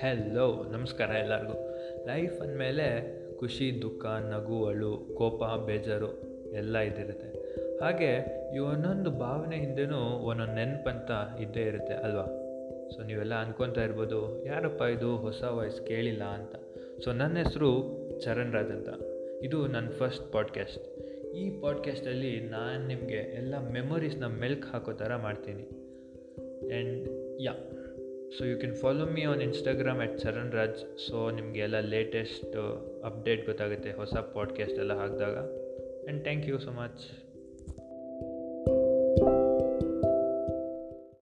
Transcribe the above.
Hello ನಮಸ್ಕಾರ ಎಲ್ಲರಿಗೂ. Life ಅಂದಮೇಲೆ ಖುಷಿ, ದುಃಖ ನಗು ಅಳು ಕೋಪ, ಬೇಜಾರು ಎಲ್ಲ ಇದ್ದಿರುತ್ತೆ. ಹಾಗೆ ಈ ಒಂದೊಂದು ಭಾವನೆ ಹಿಂದೆನೂ ಒಂದೊಂದು ನೆನಪಂತ ಇದ್ದೇ ಇರುತ್ತೆ ಅಲ್ವಾ? ಸೊ ನೀವೆಲ್ಲ ಅನ್ಕೊತಾ ಇರ್ಬೋದು, ಯಾರಪ್ಪ ಇದು ಹೊಸ ವಾಯ್ಸ್ ಕೇಳಿಲ್ಲ ಅಂತ. ಸೊ ನನ್ನ ಹೆಸರು ಚರಣ್ ರಾಜ್ ಅಂತ. ಇದು ನನ್ನ ಫಸ್ಟ್ ಪಾಡ್ಕ್ಯಾಸ್ಟ್ ಈ ಪಾಡ್ಕ್ಯಾಸ್ಟಲ್ಲಿ ನಾನು ನಿಮಗೆ ಎಲ್ಲ ಮೆಮೊರೀಸ್ನ ಮೆಲ್ಕ್ ಹಾಕೋ ಥರ ಮಾಡ್ತೀನಿ. And yeah so you can follow me on Instagram at Charan Raj so ನಿಮಗೆ ಎಲ್ಲ ಲೇಟೆಸ್ಟ್ ಅಪ್ಡೇಟ್ ಗೊತ್ತಾಗುತ್ತೆ, ಹೊಸ ಪಾಡ್ಕ್ಯಾಸ್ಟ್ ಎಲ್ಲ ಹಾಕಿದಾಗ. And thank you so much